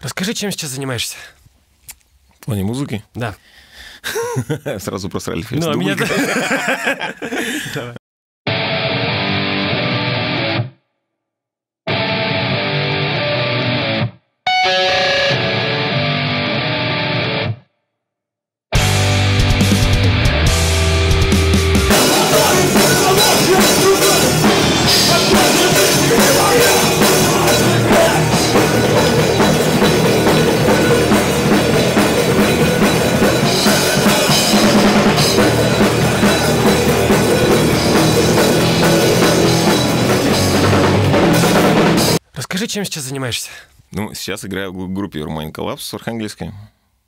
Расскажи, чем сейчас занимаешься? В плане музыки? Да. Сразу просрали Ну, а меня... чем сейчас занимаешься? Ну, сейчас играю в группе Romain Collapse архангельской.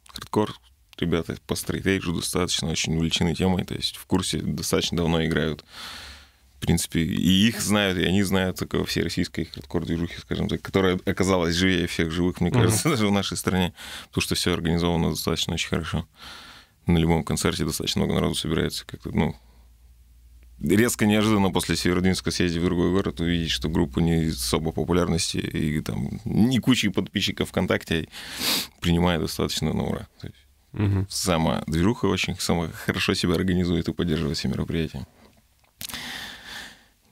Хардкор. Ребята по стрейтейджу достаточно очень увлечены темой, то есть в курсе достаточно давно играют. В принципе, и их знают, и они знают такого все российской хардкор-движухи, скажем так, которая оказалась живее всех живых, мне кажется, mm-hmm. даже в нашей стране, потому что все организовано достаточно очень хорошо. На любом концерте достаточно много народу собирается, как-то, ну, резко неожиданно после Северодвинска съездить в другой город, увидеть, что группа не особо популярности и там не кучи подписчиков ВКонтакте принимает достаточно на ура. То есть угу. Сама движуха очень сама хорошо себя организует и поддерживает все мероприятия.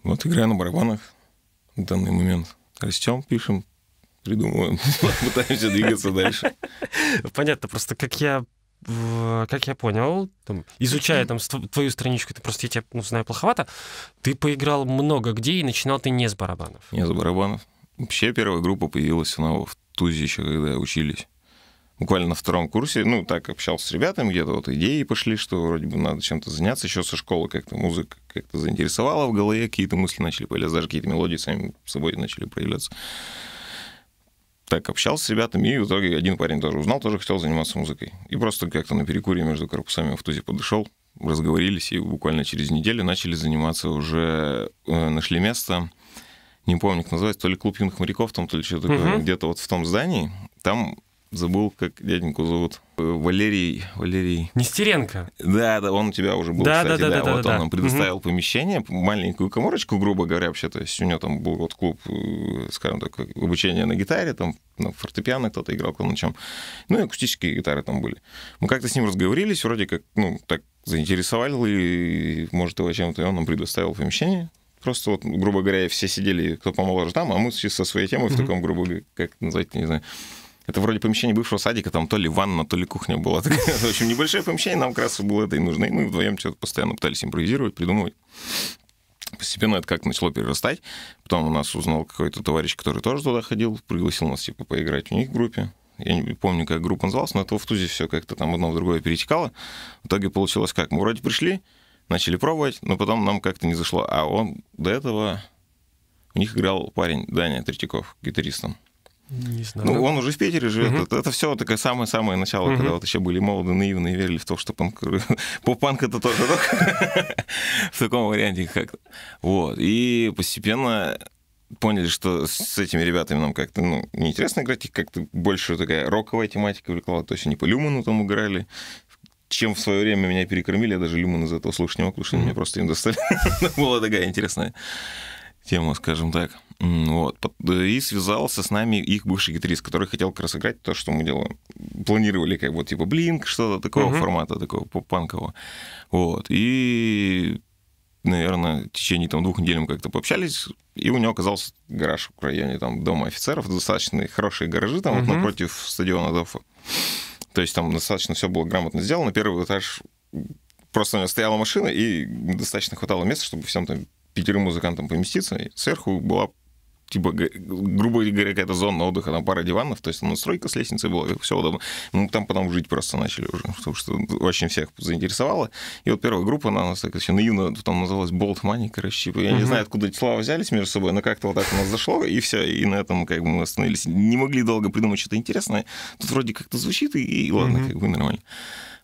Вот играю на барабанах в данный момент. Растем, пишем, придумываем, пытаемся двигаться дальше. Понятно, просто как я как я понял, там, изучая там твою страничку, ты просто я тебя ну, знаю плоховато, ты поиграл много где и начинал ты не с барабанов. Не с барабанов. Вообще первая группа появилась снова в Тузе еще, когда учились. Буквально на втором курсе, ну, так общался с ребятами, где-то вот идеи пошли, что вроде бы надо чем-то заняться. Еще со школы как-то музыка как-то заинтересовала в голове, какие-то мысли начали появляться, даже какие-то мелодии сами собой начали проявляться так общался с ребятами, и в итоге один парень тоже узнал, тоже хотел заниматься музыкой. И просто как-то на перекуре между корпусами в ТУЗе подошел, разговорились, и буквально через неделю начали заниматься уже, э, нашли место, не помню, как называется, то ли клуб юных моряков, там, то ли что-то такое, uh-huh. где-то вот в том здании. Там забыл, как дяденьку зовут. Э, Валерий... Валерий... Нестеренко. Да, да, он у тебя уже был, да, кстати, да. да. да, да вот да, он да. нам предоставил угу. помещение, маленькую коморочку, грубо говоря, вообще. То есть у него там был вот клуб, э, скажем так, обучения на гитаре, там на фортепиано кто-то играл по ночам. Ну и акустические гитары там были. Мы как-то с ним разговорились, вроде как, ну, так заинтересовали, и, может, его чем-то, и он нам предоставил помещение. Просто вот, грубо говоря, все сидели, кто помоложе там, а мы со своей темой mm-hmm. в таком, грубо говоря, как назвать, не знаю, это вроде помещение бывшего садика, там то ли ванна, то ли кухня была. В общем, небольшое помещение, нам как раз было это и нужно. И мы вдвоем что-то постоянно пытались импровизировать, придумывать. Постепенно это как начало перерастать. Потом у нас узнал какой-то товарищ, который тоже туда ходил, пригласил нас типа поиграть у них в группе. Я не помню, как группа называлась, но это в Тузе все как-то там одно в другое перетекало. В итоге получилось как? Мы вроде пришли, начали пробовать, но потом нам как-то не зашло. А он до этого... У них играл парень Даня Третьяков, гитаристом. Не знаю. Ну, он уже в Питере живет. Угу. Это, это все такое самое-самое начало, угу. когда вот еще были молоды, наивные, верили в то, что панк... поп-панк это тоже в таком варианте как-то. Вот. И постепенно поняли, что с этими ребятами нам как-то ну, неинтересно играть, их как-то больше такая роковая тематика увлекла. То есть они по Люману там играли, чем в свое время меня перекормили, я даже Люман из этого слушать не мог, потому что mm-hmm. меня просто им достали. Была такая интересная тема, скажем так. Вот. И связался с нами их бывший гитарист, который хотел как раз играть то, что мы делаем. Планировали как вот типа Блинк, что-то такого uh-huh. формата, такого поп-панкового. Вот. И наверное, в течение там, двух недель мы как-то пообщались, и у него оказался гараж в районе там, дома офицеров, достаточно хорошие гаражи там uh-huh. вот напротив стадиона Дофа. То есть там достаточно все было грамотно сделано. Первый этаж просто у него стояла машина, и достаточно хватало места, чтобы всем там пятерым музыкантам поместиться. И сверху была типа, грубо говоря, какая-то зона отдыха, там пара диванов, то есть там настройка с лестницы была, все удобно. Мы там потом жить просто начали уже, потому что очень всех заинтересовало. И вот первая группа, она у нас так еще наивно там называлась Bolt Money, короче, типа, я не знаю, откуда эти слова взялись между собой, но как-то вот так у нас зашло, и все, и на этом как бы мы остановились. Не могли долго придумать что-то интересное, тут вроде как-то звучит, и, и ладно, как бы нормально.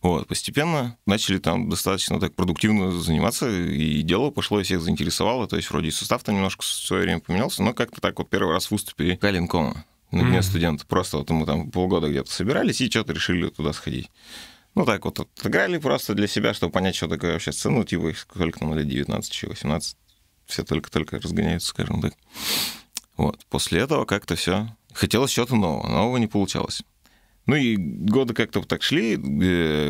Вот, постепенно начали там достаточно так продуктивно заниматься, и дело пошло, и всех заинтересовало. То есть вроде состав-то немножко в свое время поменялся, но как-то так вот первый раз выступили Калинкома на дне mm-hmm. студента. Просто вот мы там полгода где-то собирались и что-то решили туда сходить. Ну, так вот отыграли просто для себя, чтобы понять, что такое вообще сцена. Ну, типа, сколько нам лет, 19 еще 18. Все только-только разгоняются, скажем так. Вот. После этого как-то все Хотелось чего-то нового, нового не получалось. Ну и годы как-то так шли,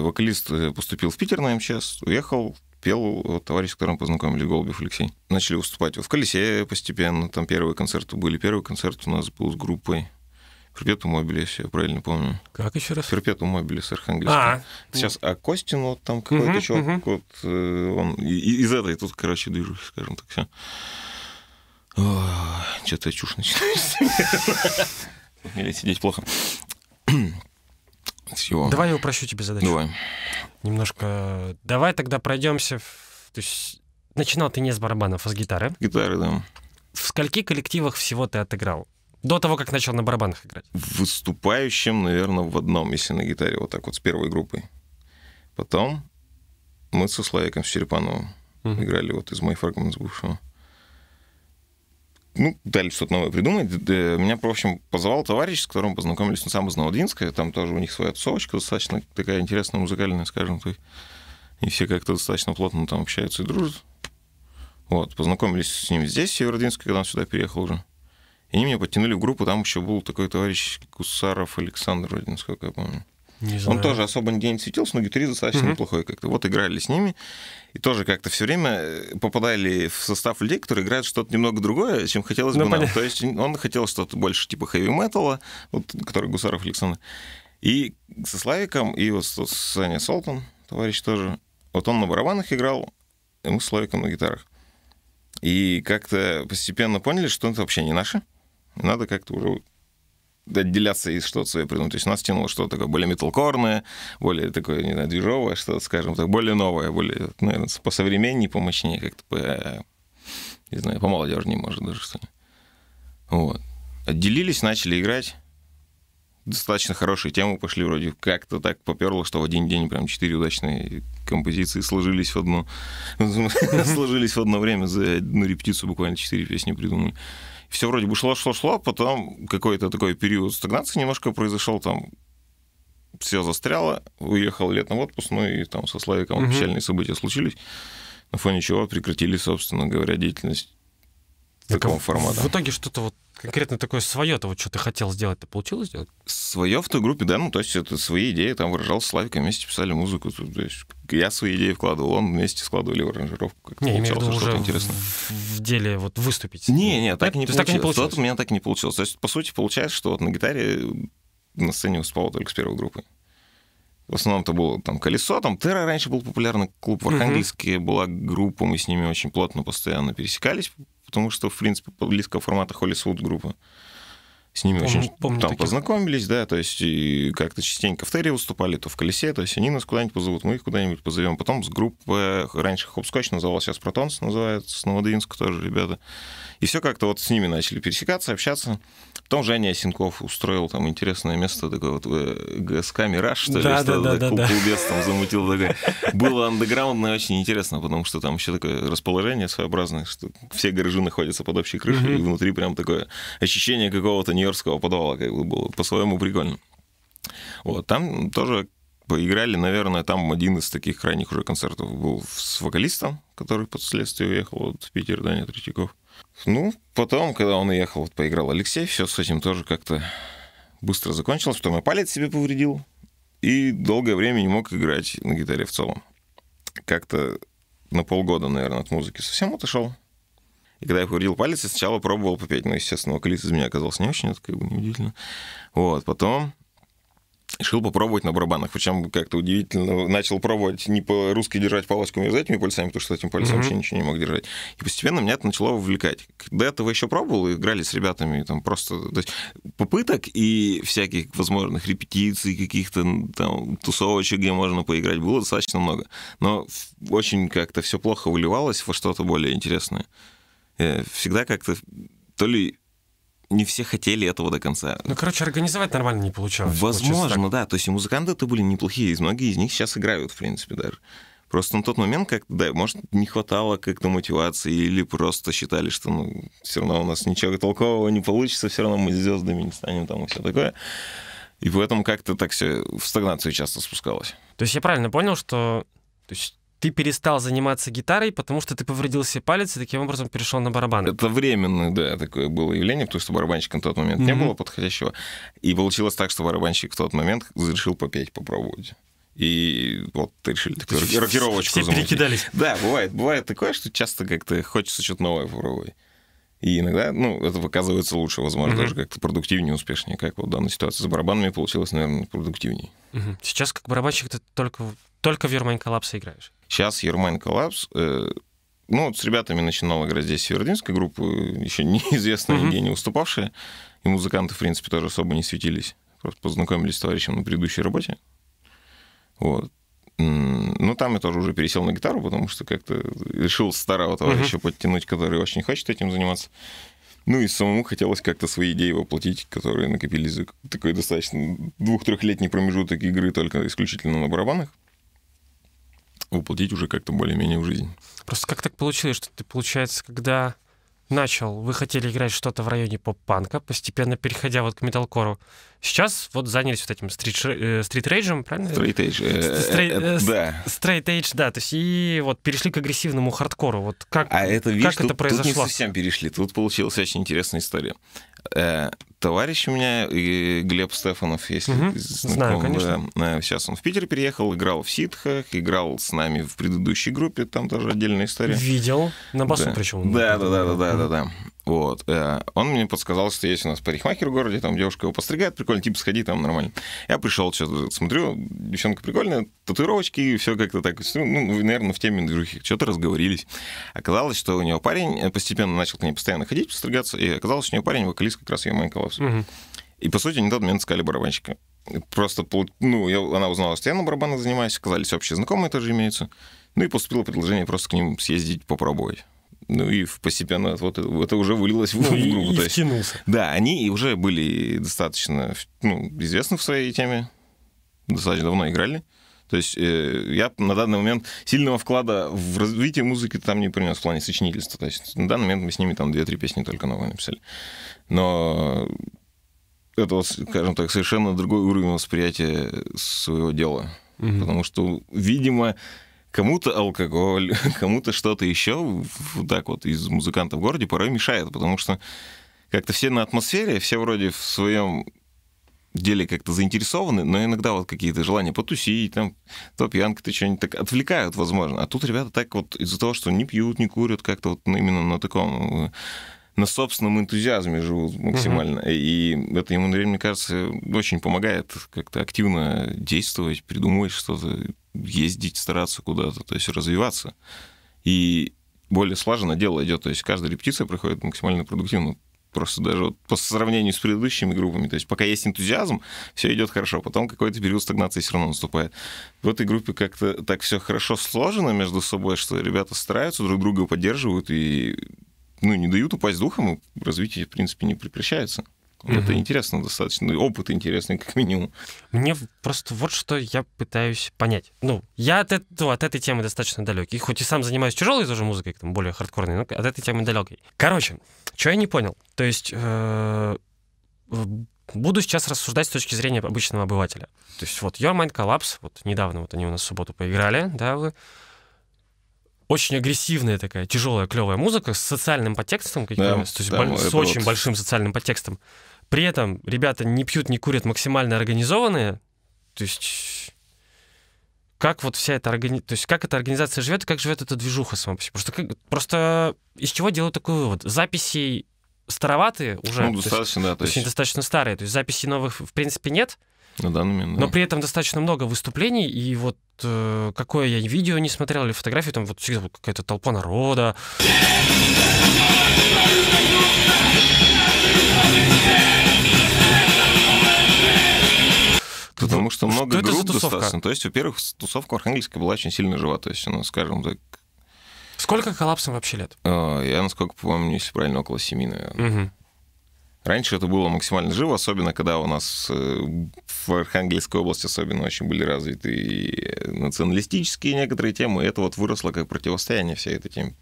вокалист э, поступил в Питер на МЧС, уехал, пел вот, товарищ, с которым познакомились, Голубев Алексей. Начали выступать вот в «Колесе» постепенно, там первые концерты были. Первый концерт у нас был с группой Перпету Мобили, если я правильно помню. Как еще раз? Перпету Мобили с Архангельска. А, Сейчас а Костин, вот там какой-то угу, чувак, угу. вот, э, он из этой тут, короче, движусь, скажем так, все. Что-то чушь начинается. Или сидеть плохо. Всего. Давай я упрощу тебе задачу. Давай. Немножко. Давай тогда пройдемся. В... То есть начинал ты не с барабанов, а с гитары. Гитары, да. В скольки коллективах всего ты отыграл? До того, как начал на барабанах играть? Выступающим, наверное, в одном, если на гитаре, вот так вот, с первой группой. Потом мы со Славиком Черепановым uh-huh. играли вот из моих фрагментов бывшего ну, дали что-то новое придумать. Меня, в общем, позвал товарищ, с которым познакомились на сам из Новодинска. Там тоже у них своя тусовочка достаточно такая интересная, музыкальная, скажем так. И все как-то достаточно плотно там общаются и дружат. Вот, познакомились с ним здесь, в Северодинске, когда он сюда переехал уже. И они меня подтянули в группу, там еще был такой товарищ Кусаров Александр, вроде, насколько я помню. Не знаю. Он тоже особо нигде не светился, но гитарист достаточно mm-hmm. неплохой как-то. Вот играли с ними, и тоже как-то все время э, попадали в состав людей, которые играют что-то немного другое, чем хотелось ну, бы нам. То есть он хотел что-то больше типа хэви-металла, вот, который Гусаров Александр. И со Славиком, и вот с Саня Солтон, товарищ тоже, вот он на барабанах играл, и мы с Славиком на гитарах. И как-то постепенно поняли, что это вообще не наше. Надо как-то уже отделяться и что-то свое придумать. То есть нас тянуло что-то такое более металкорное, более такое, не знаю, движовое, что-то, скажем так, более новое, более, наверное, посовременнее, помощнее, как-то по, не знаю, по молодежнее, может, даже что-нибудь. Вот. Отделились, начали играть. Достаточно хорошие темы пошли, вроде как-то так поперло, что в один день прям четыре удачные композиции сложились в одно, сложились в одно время за одну репетицию буквально четыре песни придумали все вроде бы шло-шло-шло, потом какой-то такой период стагнации немножко произошел, там все застряло, уехал летом в отпуск, ну и там со Славиком угу. печальные события случились, на фоне чего прекратили, собственно говоря, деятельность так такого формата. В итоге что-то вот конкретно такое свое-то, вот что ты хотел сделать, это получилось сделать? Свое в той группе, да, ну, то есть это свои идеи, там выражал Славика, вместе писали музыку, то есть я свои идеи вкладывал, он вместе складывали в аранжировку, как не, получалось что-то интересное. В, в деле вот выступить. Не, не, так, не, получилось. так не получилось. Вот у меня так не получилось. То есть, по сути, получается, что вот на гитаре на сцене выступал только с первой группы. В основном это было там колесо, там Терра раньше был популярный клуб в Архангельске, uh-huh. была группа, мы с ними очень плотно постоянно пересекались потому что, в принципе, близкого формата Холлисвуд группа. С ними помню, очень помню там таких. познакомились, да, то есть и как-то частенько в Терри выступали, то в Колесе, то есть они нас куда-нибудь позовут, мы их куда-нибудь позовем. Потом с группы, раньше Хопскотч называлась, сейчас Протонс называется, с Новодвинска тоже ребята. И все как-то вот с ними начали пересекаться, общаться. Потом Женя Осенков устроил там интересное место, такое вот э, ГСК «Мираж», что да, ли, да, что да, да, клубес там замутил. Такое. Было андеграундно очень интересно, потому что там еще такое расположение своеобразное, что все гаражи находятся под общей крышей, mm-hmm. и внутри прям такое ощущение какого-то нью-йоркского подвала как бы было. По-своему прикольно. Вот, там тоже поиграли, наверное, там один из таких крайних уже концертов был с вокалистом, который впоследствии уехал вот в Питер, Даня Третьяков. Ну, потом, когда он уехал, вот поиграл Алексей, все с этим тоже как-то быстро закончилось. Потом я палец себе повредил и долгое время не мог играть на гитаре в целом. Как-то на полгода, наверное, от музыки совсем отошел. И когда я повредил палец, я сначала пробовал попеть. Ну, естественно, вокалист из меня оказался не очень, это как бы неудивительно. Вот, потом решил попробовать на барабанах. Причем как-то удивительно начал пробовать не по русски держать палочку между этими пальцами, потому что с этим пальцем mm-hmm. вообще ничего не мог держать. И постепенно меня это начало вовлекать. До этого еще пробовал, играли с ребятами, там просто то есть, попыток и всяких возможных репетиций, каких-то там тусовочек, где можно поиграть, было достаточно много. Но очень как-то все плохо выливалось во что-то более интересное. Э, всегда как-то то ли не все хотели этого до конца. Ну, короче, организовать нормально не получалось. Возможно, да. То есть и музыканты это были неплохие, и многие из них сейчас играют, в принципе, даже. Просто на тот момент как да, может, не хватало как-то мотивации, или просто считали, что ну, все равно у нас ничего толкового не получится, все равно мы звездами не станем там и все такое. И поэтому как-то так все в стагнацию часто спускалось. То есть я правильно понял, что то есть ты перестал заниматься гитарой, потому что ты повредил себе палец и таким образом перешел на барабаны. Это временное, да, такое было явление, потому что барабанщика на тот момент mm-hmm. не было подходящего. И получилось так, что барабанщик в тот момент решил попеть, попробовать. И вот решили такую рокировочку Все перекидались. Да, бывает. Бывает такое, что часто как-то хочется что-то новое попробовать. И иногда, ну, это показывается лучше, возможно, mm-hmm. даже как-то продуктивнее, успешнее, как вот в данной ситуации с барабанами получилось, наверное, продуктивнее. Mm-hmm. Сейчас как барабанщик ты только, только в Mind Collapse играешь? Сейчас Mind Collapse, э, ну, вот с ребятами начинал играть здесь северодинской группы, еще неизвестные, mm-hmm. нигде не уступавшие, и музыканты, в принципе, тоже особо не светились. Просто познакомились с товарищем на предыдущей работе. Вот. Ну, там я тоже уже пересел на гитару, потому что как-то решил старого товарища uh-huh. подтянуть, который очень хочет этим заниматься. Ну и самому хотелось как-то свои идеи воплотить, которые накопились за такой достаточно двух-трехлетний промежуток игры только исключительно на барабанах. Воплотить уже как-то более-менее в жизнь. Просто как так получилось, что ты, получается, когда начал, вы хотели играть что-то в районе поп-панка, постепенно переходя вот к металкору. Сейчас вот занялись вот этим straight edge 'ем, э, правильно? Straight edge, да. Straight edge, да, то есть и вот перешли к агрессивному хардкору. Вот как, а это, видишь, как тут, это произошло? Тут не совсем перешли, тут получилась очень интересная история. Э, товарищ у меня, Глеб Стефанов, если угу. знаком, Знаю, конечно. Да, сейчас он в Питер переехал, играл в ситхах, играл с нами в предыдущей группе, там тоже отдельная история. Видел, на басу да. причем. Да, да, да, да, да, да, да. Вот. Э, он мне подсказал, что есть у нас парикмахер в городе, там девушка его постригает, прикольно, типа сходи, там нормально. Я пришел, что-то смотрю, девчонка прикольная, татуировочки, все как-то так, ну, наверное, в теме движухи, что-то разговорились. Оказалось, что у него парень э, постепенно начал к ней постоянно ходить, постригаться, и оказалось, что у него парень вокалист как раз ее Майнколапс. Угу. И, по сути, не тот момент искали барабанщика. Просто, ну, я, она узнала, что я на барабанах занимаюсь, оказались общие знакомые тоже имеются. Ну и поступило предложение просто к ним съездить попробовать. Ну и постепенно вот это уже вылилось в, ну, в группу. И, то есть, втянулся. Да, они уже были достаточно ну, известны в своей теме, достаточно давно играли. То есть э, я на данный момент сильного вклада в развитие музыки там не принес в плане сочинительства. То есть на данный момент мы с ними там две-три песни только новые написали. Но это, вот, скажем так, совершенно другой уровень восприятия своего дела. Угу. Потому что, видимо, кому-то алкоголь, кому-то что-то еще, так вот, из музыкантов в городе порой мешает, потому что как-то все на атмосфере, все вроде в своем деле как-то заинтересованы, но иногда вот какие-то желания потусить, там, то пьянка, то что-нибудь так отвлекают, возможно. А тут ребята так вот из-за того, что не пьют, не курят, как-то вот именно на таком на собственном энтузиазме живут максимально. Uh-huh. И это ему, мне кажется, очень помогает как-то активно действовать, придумывать что-то, ездить, стараться куда-то, то есть развиваться. И более слаженно дело идет, то есть каждая репетиция проходит максимально продуктивно. Просто даже вот по сравнению с предыдущими группами. То есть пока есть энтузиазм, все идет хорошо. Потом какой-то период стагнации все равно наступает. В этой группе как-то так все хорошо сложено между собой, что ребята стараются, друг друга поддерживают и ну, не дают упасть духом, и развитие, в принципе, не прекращается. Угу. Это интересно достаточно, опыт интересный, как минимум. Мне просто вот что я пытаюсь понять. Ну, я от, этого, от этой темы достаточно далекий. Хоть и сам занимаюсь тяжелой тоже музыкой, там, более хардкорной, но от этой темы далекий. Короче, что я не понял? То есть э, буду сейчас рассуждать с точки зрения обычного обывателя. То есть вот Your Mind Collapse, вот недавно вот они у нас в субботу поиграли, да, вы очень агрессивная такая, тяжелая, клевая музыка с социальным подтекстом, да, то есть да, с очень вот... большим социальным подтекстом. При этом ребята не пьют, не курят, максимально организованные. То есть как вот вся эта органи... то есть как эта организация живет, как живет эта движуха сама по себе. Просто, как... просто из чего делают такой вывод? Записей староватые уже. Ну, достаточно, то есть, да. То есть достаточно старые. То есть записей новых, в принципе, нет. На данный момент, Но при этом достаточно много выступлений, и вот э, какое я видео не смотрел или фотографии, там вот всегда какая-то толпа народа. Потому что много что групп достаточно. То есть, во-первых, тусовка Архангельска была очень сильно жива. То есть, ну, скажем так... Сколько коллапсам вообще лет? А, я, насколько помню, если правильно, около семи, наверное. Угу. Раньше это было максимально живо, особенно когда у нас э, в Архангельской области особенно очень были развиты националистические некоторые темы, и это вот выросло как противостояние всей этой теме.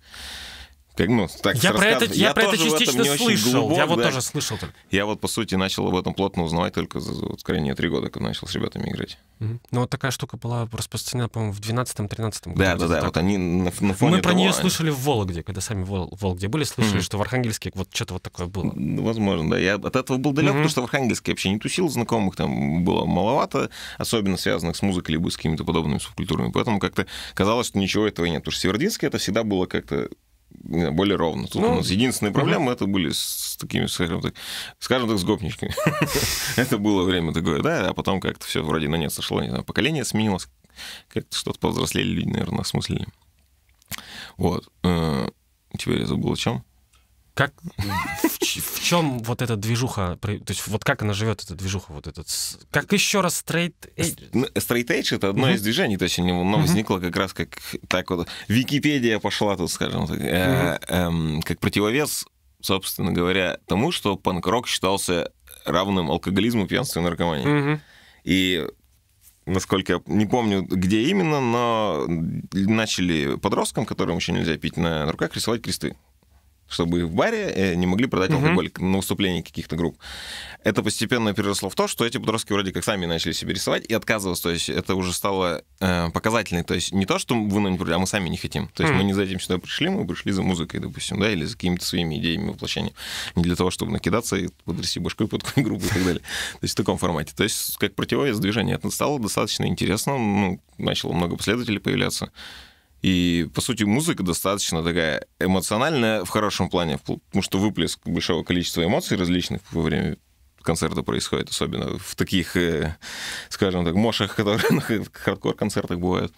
Как, ну, так Я про это, я про это частично слышал. глубок, я вот да. тоже слышал только. Я вот, по сути, начал об этом плотно узнавать только за, вот, скорее, не три года, когда начал с ребятами играть. Мгм. Ну, вот такая штука была распространена, по-моему, в 12-13 году. Да, да, да. так. Вот они на, на фоне Мы про того, нее они- слышали в Вологде, когда сами в Вол- Вологде были, слышали, Мгм. что в Архангельске вот что-то вот такое было. Ну, Возможно, да. Я от этого был далек, Мгм. потому что в Архангельске вообще не тусил, знакомых там было маловато, особенно связанных с музыкой либо с какими-то подобными субкультурами. Поэтому как-то казалось, что ничего этого нет. Потому что в Северодвинске это всегда было как-то не знаю, более ровно. Тут Ну, у нас единственные проблемы это были с такими, скажем так, скажем так, с гопничками. Это было время такое, да, а потом как-то все вроде на нет сошло, не знаю, поколение сменилось, как-то что-то повзрослели люди, наверное, осмыслили. Вот. Э, Теперь я забыл о чем. Как, в, чем вот эта движуха, то есть вот как она живет, эта движуха, вот этот, как еще раз стрейт... Ну, Straight Edge это одно Мгм. из движений, то есть оно Мгм. возникло как раз как так вот. Википедия пошла тут, скажем так, э, эм, как противовес, собственно говоря, тому, что панк-рок считался равным алкоголизму, пьянству и наркомании. Мгм. И насколько я не помню, где именно, но начали подросткам, которым еще нельзя пить на руках, рисовать кресты чтобы в баре э, не могли продать алкоголь на выступлении каких-то групп. Это постепенно переросло в то, что эти подростки вроде как сами начали себе рисовать и отказываться. То есть это уже стало э, показательной. То есть не то, что вы нам не продали, а мы сами не хотим. То есть Мгм. мы не за этим сюда пришли, мы пришли за музыкой, допустим, да, или за какими-то своими идеями воплощения. Не для того, чтобы накидаться и подрасти башкой под какую группу и так далее. То есть в таком формате. То есть как противовес движения. Это стало достаточно интересно. Ну, начало много последователей появляться. И, по сути, музыка достаточно такая эмоциональная в хорошем плане, потому что выплеск большого количества эмоций различных во время концерта происходит, особенно в таких, э, скажем так, мошах, которые на хардкор-концертах бывают.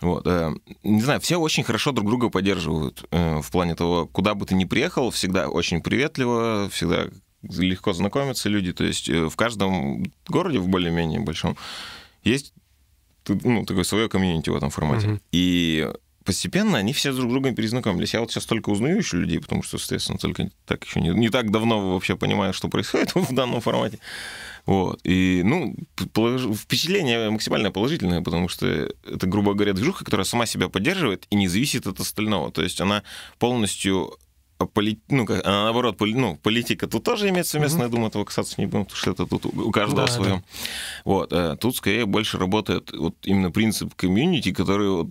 Вот, э, не знаю, все очень хорошо друг друга поддерживают э, в плане того, куда бы ты ни приехал, всегда очень приветливо, всегда легко знакомятся люди. То есть в каждом городе, в более-менее большом, есть ну, такое свое комьюнити в этом формате. Мгм. И постепенно они все друг с другом перезнакомились. Я вот сейчас только узнаю еще людей, потому что, соответственно, только так еще не, не так давно вообще понимаю, что происходит в данном формате. Вот. И, ну, полож- впечатление максимально положительное, потому что это, грубо говоря, движуха, которая сама себя поддерживает и не зависит от остального. То есть она полностью поли- ну, как, а наоборот, поли- ну, политика тут тоже имеет совместно, я думаю, этого касаться не будем, потому что это тут у каждого Да, свое. Вот, э, тут скорее больше работает вот именно принцип комьюнити, который вот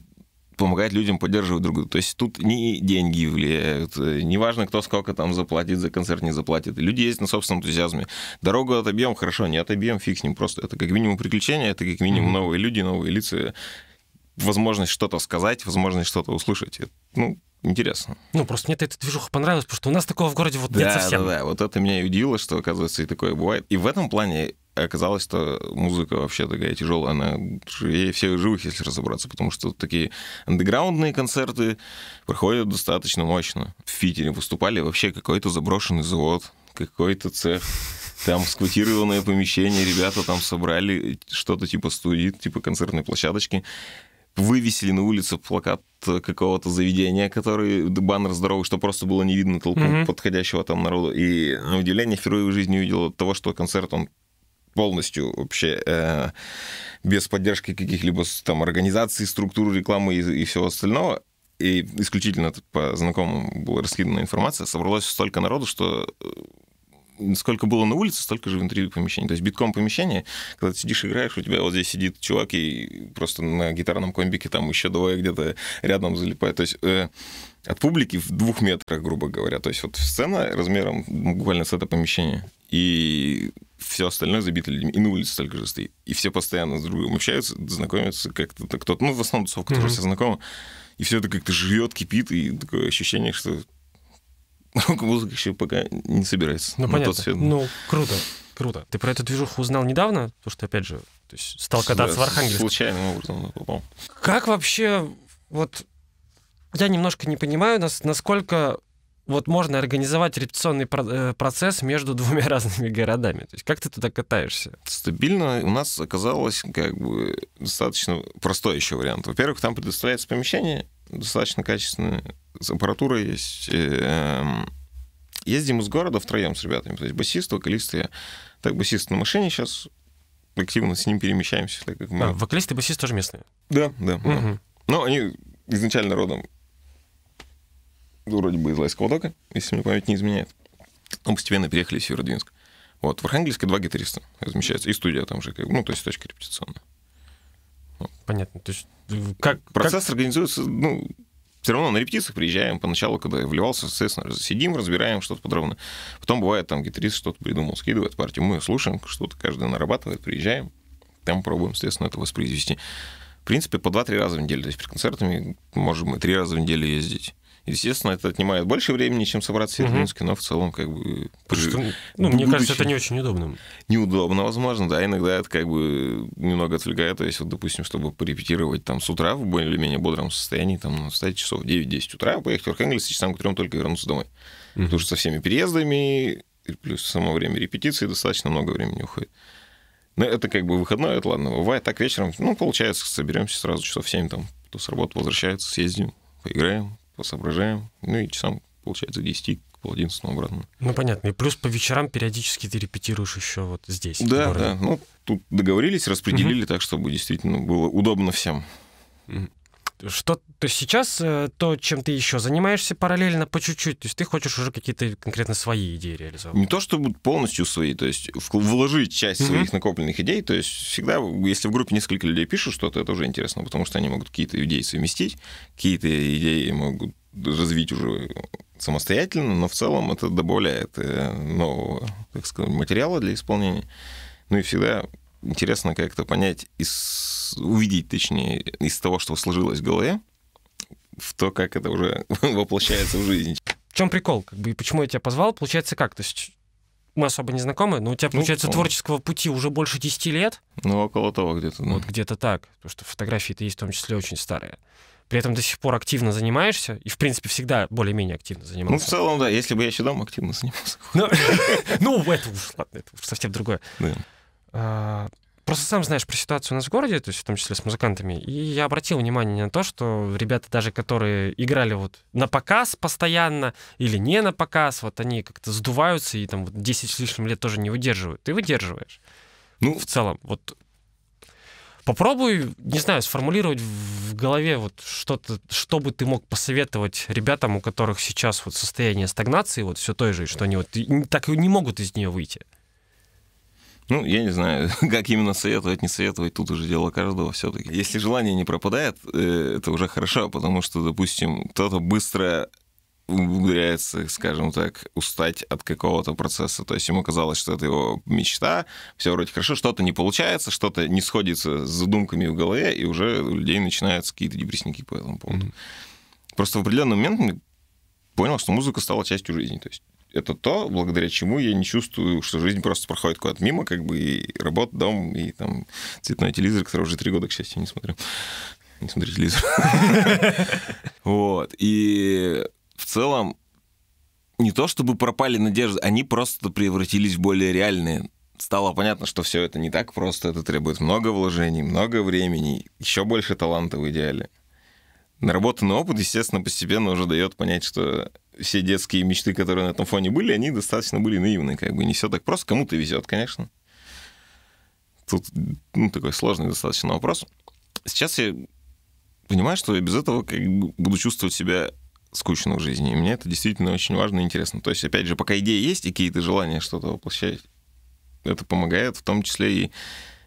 помогает людям поддерживать друг друга. То есть тут не деньги влияют, э, неважно, кто сколько там заплатит за концерт, не заплатит. Люди ездят на собственном энтузиазме. Дорогу отобьем, хорошо, не отобьем, фиг с ним. Просто это как минимум приключения, это как минимум новые люди, новые лица, возможность что-то сказать, возможность что-то услышать. Ну, интересно. Ну, просто мне эта движуха понравилась, потому что у нас такого в городе вот нет Да, совсем. да, да. Вот это меня и удивило, что, оказывается, и такое бывает. И в этом плане оказалось, что музыка вообще такая тяжелая, она живее всех живых, если разобраться, потому что такие андеграундные концерты проходят достаточно мощно. В Питере выступали вообще какой-то заброшенный завод, какой-то цех, там сквотированное помещение, ребята там собрали что-то типа студии, типа концертной площадочки, вывесили на улице плакат какого-то заведения, который баннер здоровый, что просто было не видно толпу Мгм. подходящего там народа. И на удивление впервые в жизни увидел того, что концерт, он полностью вообще э, без поддержки каких-либо там организаций, структур, рекламы и, и всего остального, и исключительно по знакомым была раскидана информация, собралось столько народу, что э, сколько было на улице, столько же внутри помещения. То есть битком помещение, когда ты сидишь, играешь, у тебя вот здесь сидит чувак и просто на гитарном комбике там еще двое где-то рядом залипает. То есть э, от публики в двух метрах, грубо говоря. То есть вот сцена размером буквально с это помещение. И все остальное забито людьми. И на улице столько же стоит. И все постоянно с другом общаются, знакомятся как-то. Кто-то, ну, в основном тусовка тоже Мгм. все знакомы. И все это как-то живет, кипит, и такое ощущение, что рок-музыка еще пока не собирается. Ну, понятно. тот свет. Ну, круто, круто. Ты про эту движуху узнал недавно? Потому что, опять же, то есть стал кататься в Да, Архангельске. Случайным образом попал. Как вообще, вот, я немножко не понимаю, нас, насколько вот можно организовать репетиционный э, процесс между двумя разными городами. То есть как ты туда катаешься? Стабильно у нас оказалось как бы достаточно простой еще вариант. Во-первых, там предоставляется помещение, достаточно качественное, с аппаратурой есть. Эм, Ездим из города втроем с ребятами, то есть басист, вокалист я. Так, басист на машине сейчас, активно с ним перемещаемся, так как мы... А, вокалист и басист тоже местные. Да, да, да. Мгм. Ну, они изначально родом вроде бы из Лайского дока, если мне память не изменяет. Но постепенно переехали в Северодвинск. Вот, в Архангельске два гитариста размещаются, и студия там же, ну, то есть точка репетиционная. Понятно, то есть как... Процесс как... организуется, ну, все равно на репетициях приезжаем. Поначалу, когда я вливался, соответственно, сидим, разбираем что-то подробно. Потом бывает, там гитарист что-то придумал, скидывает партию, мы слушаем, что-то каждый нарабатывает, приезжаем, там пробуем, соответственно, это воспроизвести. В принципе, по 2-3 раза в неделю. То есть при концертами можем мы три раза в неделю ездить. Естественно, это отнимает больше времени, чем собраться в Северодвинске, угу. но в целом как бы... Что, ну, мне кажется, это не очень удобно. Неудобно, возможно, да. Иногда это как бы немного отвлекает. То есть, вот, допустим, чтобы порепетировать там с утра в более-менее бодром состоянии, там, встать часов 9-10 утра, поехать в Архангельск, часам к трем только вернуться домой. Угу. Потому что со всеми переездами, плюс само время репетиции достаточно много времени уходит. Но это как бы выходной, это ладно. Бывает так вечером, ну, получается, соберемся сразу часов 7, там, кто с работы возвращается, съездим, поиграем, посоображаем. Ну и часам, получается, 10 к пол одиннадцатому обратно. Ну, понятно. И плюс по вечерам периодически ты репетируешь еще вот здесь. Да, да. Ну, тут договорились, распределили угу. так, чтобы действительно было удобно всем. Что то есть сейчас э, то, чем ты еще занимаешься параллельно по чуть-чуть, то есть ты хочешь уже какие-то конкретно свои идеи реализовать? Не то, чтобы полностью свои, то есть вложить часть mm-hmm. своих накопленных идей, то есть всегда, если в группе несколько людей пишут что-то, это уже интересно, потому что они могут какие-то идеи совместить, какие-то идеи могут развить уже самостоятельно, но в целом это добавляет э, нового, так сказать, материала для исполнения. Ну и всегда интересно как-то понять, из, увидеть, точнее, из того, что сложилось в голове, в то, как это уже воплощается в жизнь. В чем прикол? Как бы, и почему я тебя позвал? Получается как? То есть мы особо не знакомы, но у тебя, ну, получается, ну, творческого пути уже больше 10 лет? Ну, около того где-то, да. Вот где-то так. Потому что фотографии-то есть в том числе очень старые. При этом до сих пор активно занимаешься, и, в принципе, всегда более-менее активно занимался. Ну, в целом, да. Если бы я еще дома активно занимался. Ну, ну это уж, ладно, это уж совсем другое. А, просто сам знаешь про ситуацию у нас в городе, то есть в том числе с музыкантами, и я обратил внимание на то, что ребята даже, которые играли вот на показ постоянно или не на показ, вот они как-то сдуваются и там вот 10 с лишним лет тоже не выдерживают. Ты выдерживаешь. Ну, в целом, вот попробуй, не знаю, сформулировать в голове вот что-то, что бы ты мог посоветовать ребятам, у которых сейчас вот состояние стагнации, вот все той же, что они вот так и не могут из нее выйти. Ну, я не знаю, как именно советовать, не советовать, тут уже дело каждого все таки Если желание не пропадает, э, это уже хорошо, потому что, допустим, кто-то быстро умудряется, скажем так, устать от какого-то процесса. То есть ему казалось, что это его мечта, все вроде хорошо, что-то не получается, что-то не сходится с задумками в голове, и уже у людей начинаются какие-то депрессники по этому поводу. Mm-hmm. Просто в определенный момент понял, что музыка стала частью жизни. То есть это то, благодаря чему я не чувствую, что жизнь просто проходит куда-то мимо, как бы и работа, дом, и там цветной телевизор, который уже три года, к счастью, не смотрю. Не смотрю телевизор. Вот. И в целом не то чтобы пропали надежды, они просто превратились в более реальные. Стало понятно, что все это не так просто, это требует много вложений, много времени, еще больше таланта в идеале. Наработанный опыт, естественно, постепенно уже дает понять, что все детские мечты, которые на этом фоне были, они достаточно были наивны, как бы не все так просто. Кому-то везет, конечно. Тут ну, такой сложный достаточно вопрос. Сейчас я понимаю, что я без этого как бы буду чувствовать себя скучно в жизни. И мне это действительно очень важно и интересно. То есть, опять же, пока идеи есть и какие-то желания что-то воплощать, это помогает в том числе и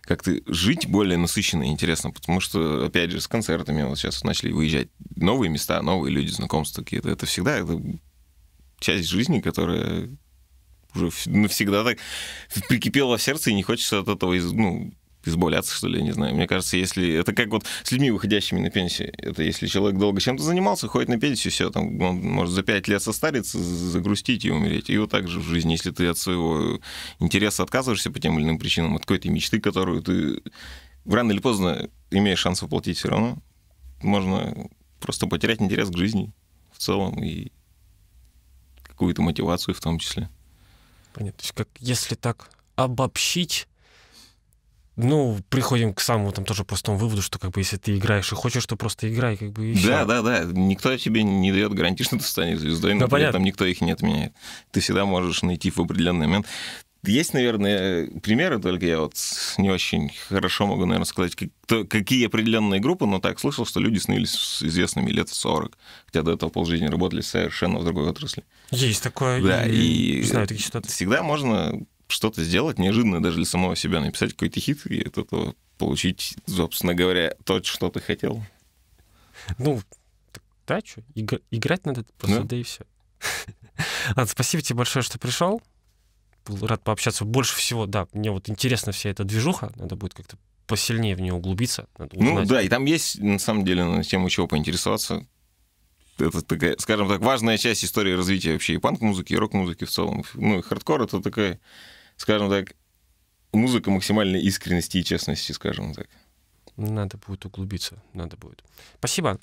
как-то жить более насыщенно и интересно, потому что, опять же, с концертами вот сейчас начали выезжать новые места, новые люди, знакомства какие-то. Это всегда это часть жизни, которая уже навсегда так прикипела в сердце, и не хочется от этого ну, избавляться, что ли, я не знаю. Мне кажется, если... Это как вот с людьми, выходящими на пенсию. Это если человек долго чем-то занимался, ходит на пенсию, все, там, он может за пять лет состариться, загрустить и умереть. И вот так же в жизни, если ты от своего интереса отказываешься по тем или иным причинам, от какой-то мечты, которую ты рано или поздно имеешь шанс воплотить все равно, можно просто потерять интерес к жизни в целом и какую-то мотивацию в том числе. Понятно. То есть как если так обобщить, ну, приходим к самому там тоже простому выводу, что как бы если ты играешь и хочешь, то просто играй, как бы и Да, да, да. Никто тебе не дает гарантии, что ты станешь звездой, но да, при этом никто их не отменяет. Ты всегда можешь найти в определенный момент. есть, наверное, примеры, только я вот не очень хорошо могу, наверное, сказать, как, какие определенные группы, но так слышал, что люди становились известными лет в 40, хотя до этого полжизни работали совершенно в другой отрасли. Есть такое. Да, и, и знаю такие ситуации. всегда можно что-то сделать неожиданно даже для самого себя, написать какой-то хит и от этого получить, собственно говоря, то, что ты хотел. Ну, да, что, играть надо просто, да, да и все. Ладно, спасибо тебе большое, что пришел был рад пообщаться. Больше всего, да, мне вот интересна вся эта движуха, надо будет как-то посильнее в нее углубиться. Ну да, и там есть, на самом деле, на тему чего поинтересоваться. Это такая, скажем так, важная часть истории развития вообще и панк-музыки, и рок-музыки в целом. Ну, и хардкор — это такая, скажем так, музыка максимальной искренности и честности, скажем так. Надо будет углубиться, надо будет. Спасибо.